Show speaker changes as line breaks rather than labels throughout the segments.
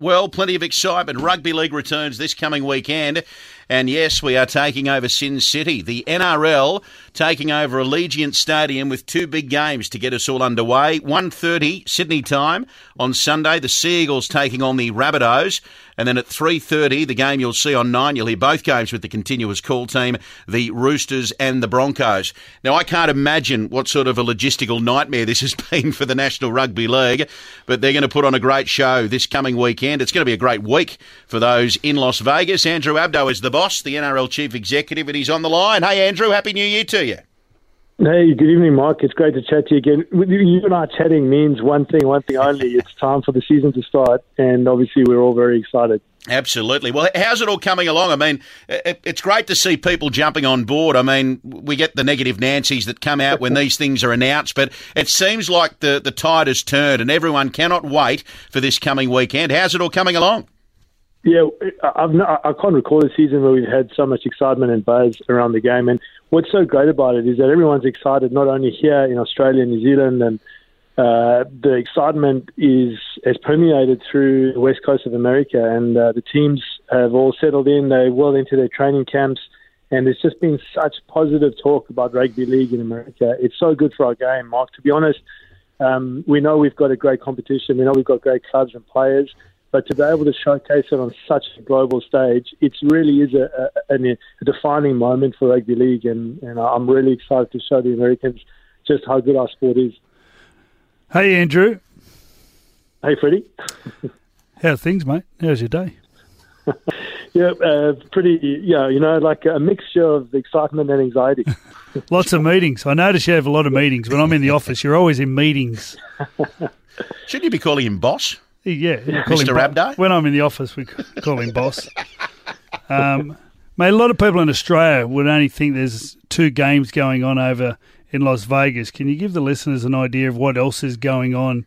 Well, plenty of excitement. Rugby League returns this coming weekend. And yes, we are taking over Sin City. The NRL taking over Allegiant Stadium with two big games to get us all underway. 1.30 Sydney time on Sunday. The Seagulls taking on the Rabbitohs. And then at 3.30, the game you'll see on 9, you'll hear both games with the continuous call team, the Roosters and the Broncos. Now, I can't imagine what sort of a logistical nightmare this has been for the National Rugby League, but they're going to put on a great show this coming weekend. It's going to be a great week for those in Las Vegas. Andrew Abdo is the boss, the NRL chief executive, and he's on the line. Hey, Andrew, Happy New Year to you.
Hey, good evening, Mark. It's great to chat to you again. You and I chatting means one thing, one thing only. It's time for the season to start, and obviously we're all very excited.
Absolutely. Well, how's it all coming along? I mean, it's great to see people jumping on board. I mean, we get the negative Nancy's that come out when these things are announced, but it seems like the, the tide has turned and everyone cannot wait for this coming weekend. How's it all coming along?
Yeah, I've not, I can't recall a season where we've had so much excitement and buzz around the game. And what's so great about it is that everyone's excited, not only here in Australia, New Zealand, and uh, the excitement is has permeated through the west coast of America, and uh, the teams have all settled in. They're well into their training camps, and there's just been such positive talk about rugby league in America. It's so good for our game, Mark. To be honest, um, we know we've got a great competition. We know we've got great clubs and players. But to be able to showcase it on such a global stage, it really is a, a, a defining moment for rugby league, and, and I'm really excited to show the Americans just how good our sport is.
Hey, Andrew.
Hey, Freddie.
How's things, mate? How's your day?
yeah, uh, pretty. Yeah, you know, like a mixture of excitement and anxiety.
Lots of meetings. I notice you have a lot of meetings. When I'm in the office, you're always in meetings.
Shouldn't you be calling him boss?
Yeah,
Mr. Abdo.
When I'm in the office, we call him boss. Um, mate, a lot of people in Australia would only think there's two games going on over in Las Vegas. Can you give the listeners an idea of what else is going on,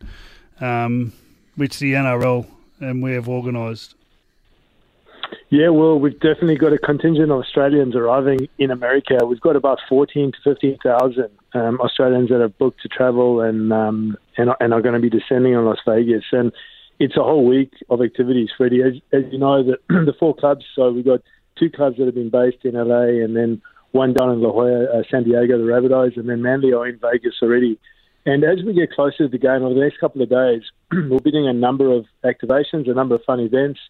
um, which the NRL and we have organised?
Yeah, well, we've definitely got a contingent of Australians arriving in America. We've got about 14 to 15,000 um, Australians that have booked to travel and, um, and, and are going to be descending on Las Vegas. And it's a whole week of activities, Freddie. As, as you know, the, the four clubs, so we've got two clubs that have been based in LA and then one down in La Jolla, uh, San Diego, the Rabbitohs, and then Manly are in Vegas already. And as we get closer to the game over the next couple of days, we'll be doing a number of activations, a number of fun events.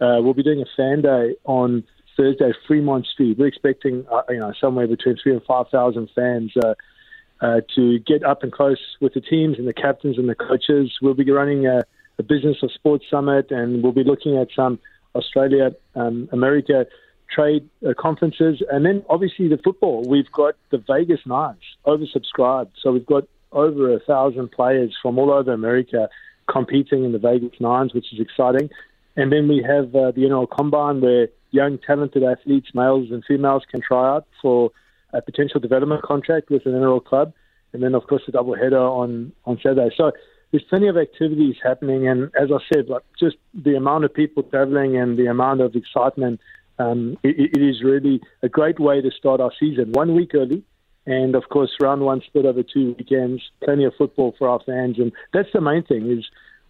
Uh, we'll be doing a fan day on Thursday, Fremont Street. We're expecting, uh, you know, somewhere between three and five thousand fans uh, uh, to get up and close with the teams and the captains and the coaches. We'll be running a the Business of Sports Summit, and we'll be looking at some Australia, um, America trade uh, conferences, and then obviously the football. We've got the Vegas Nines oversubscribed, so we've got over a thousand players from all over America competing in the Vegas Nines, which is exciting. And then we have uh, the NRL Combine, where young, talented athletes, males and females, can try out for a potential development contract with an NRL club. And then, of course, the double header on on Saturday. So there's plenty of activities happening, and as I said, like just the amount of people traveling and the amount of excitement, um, it, it is really a great way to start our season. One week early, and of course, round one split over two weekends. Plenty of football for our fans, and that's the main thing. Is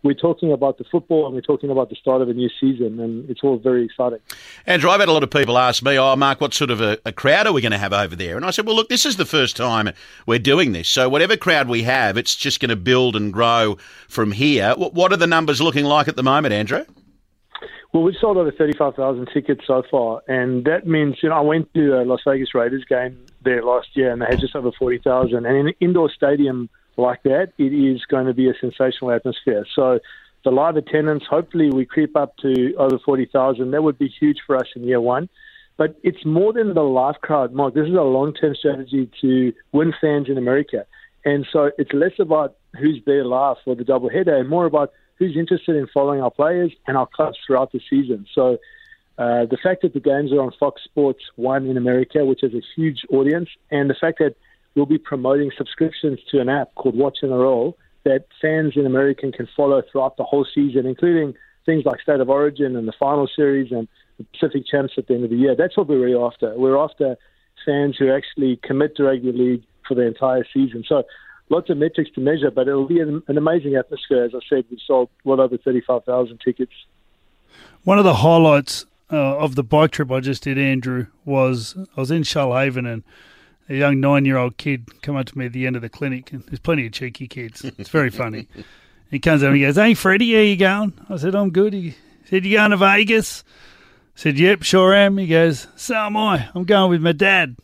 we're talking about the football and we're talking about the start of a new season, and it's all very exciting.
Andrew, I've had a lot of people ask me, "Oh, Mark, what sort of a, a crowd are we going to have over there?" And I said, "Well, look, this is the first time we're doing this, so whatever crowd we have, it's just going to build and grow from here." What, what are the numbers looking like at the moment, Andrew?
Well, we've sold over 35,000 tickets so far, and that means, you know, I went to a Las Vegas Raiders game there last year, and they had just over 40,000. And in an indoor stadium like that, it is going to be a sensational atmosphere. So the live attendance, hopefully we creep up to over 40,000. That would be huge for us in year one. But it's more than the live crowd, Mark. This is a long-term strategy to win fans in America. And so it's less about who's there live for the doubleheader and more about who's interested in following our players and our clubs throughout the season. So uh, the fact that the games are on Fox Sports 1 in America, which has a huge audience, and the fact that we'll be promoting subscriptions to an app called Watch NRL that fans in America can follow throughout the whole season, including things like State of Origin and the final series and the Pacific Champs at the end of the year. That's what we're really after. We're after fans who actually commit to rugby league for the entire season. So lots of metrics to measure, but it'll be an, an amazing atmosphere. As I said, we've sold well over 35,000 tickets
One of the highlights uh, of the bike trip I just did, Andrew, was I was in Shoalhaven and a young nine-year-old kid come up to me at the end of the clinic, and there's plenty of cheeky kids. It's very funny. he comes up and he goes, "Hey, Freddie, how you going?" I said, "I'm good." He said, "You going to Vegas?" I said, "Yep, sure am." He goes, "So am I. I'm going with my dad."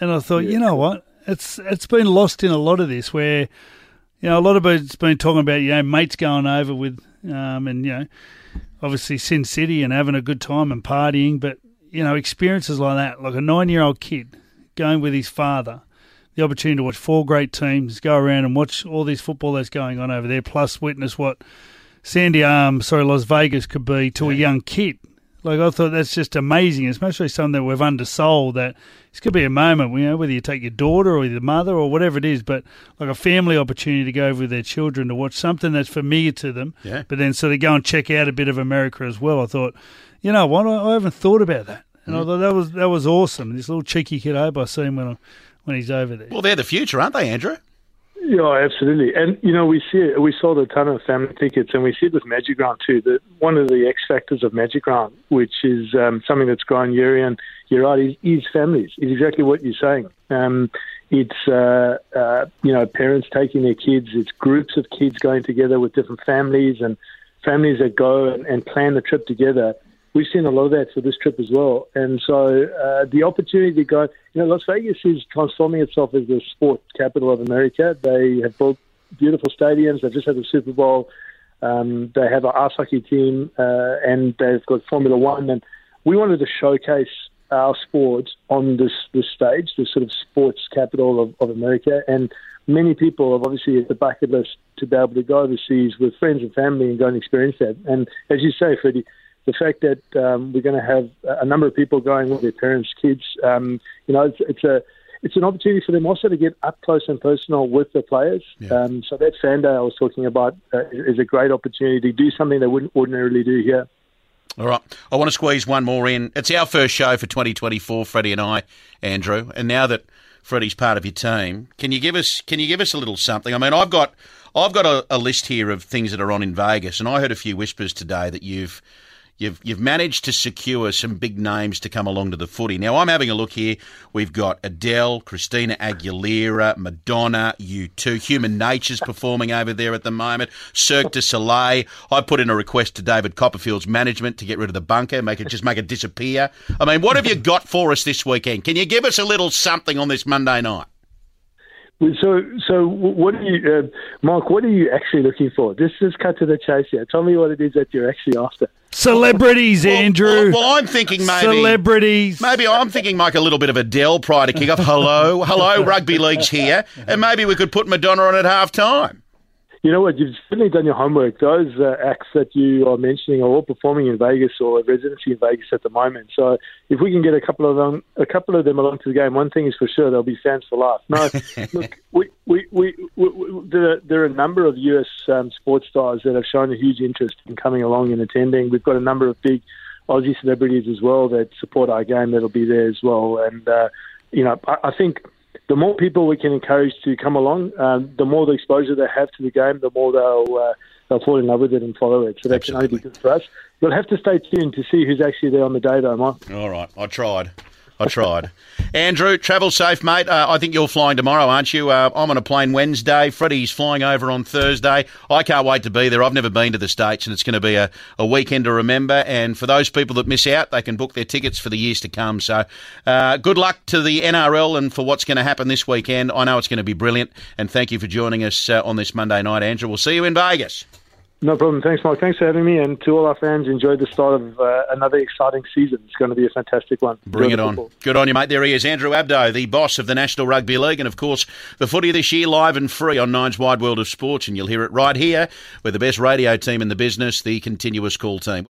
And I thought, yeah. you know what? It's it's been lost in a lot of this where. You know, a lot of it's been talking about you know mates going over with, um, and you know, obviously Sin City and having a good time and partying, but you know, experiences like that, like a nine-year-old kid going with his father, the opportunity to watch four great teams go around and watch all this football that's going on over there, plus witness what Sandy Arm, sorry, Las Vegas could be to a young kid. Like I thought that's just amazing, especially something that we've undersold that this could be a moment, you know, whether you take your daughter or your mother or whatever it is, but like a family opportunity to go over with their children to watch something that's familiar to them,
yeah.
but then sort of go and check out a bit of America as well. I thought, you know what, I, I haven't thought about that. And mm. I thought that was that was awesome. This little cheeky kid, I hope I see him when, I, when he's over there.
Well, they're the future, aren't they, Andrew?
Yeah, absolutely. And you know, we see it. We sold a ton of family tickets, and we see it with Magic Round too. That one of the X factors of Magic Round, which is um, something that's grown year in, year out, is, is families. Is exactly what you're saying. Um, it's uh, uh, you know parents taking their kids. It's groups of kids going together with different families and families that go and, and plan the trip together we've seen a lot of that for this trip as well. And so uh, the opportunity to go, you know, Las Vegas is transforming itself as the sport capital of America. They have built beautiful stadiums. They've just had the Super Bowl. Um, they have an ice hockey team, uh, and they've got Formula One. And we wanted to showcase our sport on this this stage, the sort of sports capital of, of America. And many people have obviously at the bucket list to be able to go overseas with friends and family and go and experience that. And as you say, Freddie, the fact that um, we're going to have a number of people going with their parents' kids, um, you know, it's, it's, a it's an opportunity for them also to get up close and personal with the players. Yeah. Um, so that fan day I was talking about uh, is a great opportunity to do something they wouldn't ordinarily do here.
All right. I want to squeeze one more in. It's our first show for 2024, Freddie and I, Andrew. And now that Freddie's part of your team, can you give us can you give us a little something? I mean, I've got I've got a, a list here of things that are on in Vegas, and I heard a few whispers today that you've You've you've managed to secure some big names to come along to the footy. Now I'm having a look here. We've got Adele, Christina Aguilera, Madonna, U2, Human Nature's performing over there at the moment. Cirque du Soleil. I put in a request to David Copperfield's management to get rid of the bunker, make it just make it disappear. I mean, what have you got for us this weekend? Can you give us a little something on this Monday night?
So, so what are you, uh, Mark? What are you actually looking for? Just, just cut to the chase here. Tell me what it is that you're actually after.
Celebrities, well, Andrew.
Well, well, I'm thinking maybe
celebrities.
Maybe I'm thinking Mike, a little bit of Adele prior to kick off. Hello, hello, rugby league's here, and maybe we could put Madonna on at half time.
You know what? You've certainly done your homework. Those uh, acts that you are mentioning are all performing in Vegas or residency in Vegas at the moment. So if we can get a couple of them, a couple of them along to the game, one thing is for sure, they'll be fans for life. No, look, we, we, we, we, there, there are a number of US um, sports stars that have shown a huge interest in coming along and attending. We've got a number of big Aussie celebrities as well that support our game that'll be there as well. And uh, you know, I, I think the more people we can encourage to come along, um, the more the exposure they have to the game, the more they'll uh, they'll fall in love with it and follow it. So that can only be good for us. You'll have to stay tuned to see who's actually there on the day, though, Mike.
All right, I tried. I tried. Andrew, travel safe, mate. Uh, I think you're flying tomorrow, aren't you? Uh, I'm on a plane Wednesday. Freddie's flying over on Thursday. I can't wait to be there. I've never been to the States, and it's going to be a, a weekend to remember. And for those people that miss out, they can book their tickets for the years to come. So uh, good luck to the NRL and for what's going to happen this weekend. I know it's going to be brilliant. And thank you for joining us uh, on this Monday night, Andrew. We'll see you in Vegas.
No problem. Thanks, Mark. Thanks for having me. And to all our fans, enjoy the start of uh, another exciting season. It's going to be a fantastic one.
Bring enjoy it on. Good on you, mate. There he is, Andrew Abdo, the boss of the National Rugby League. And of course, the footy this year live and free on Nine's Wide World of Sports. And you'll hear it right here with the best radio team in the business, the Continuous Call team.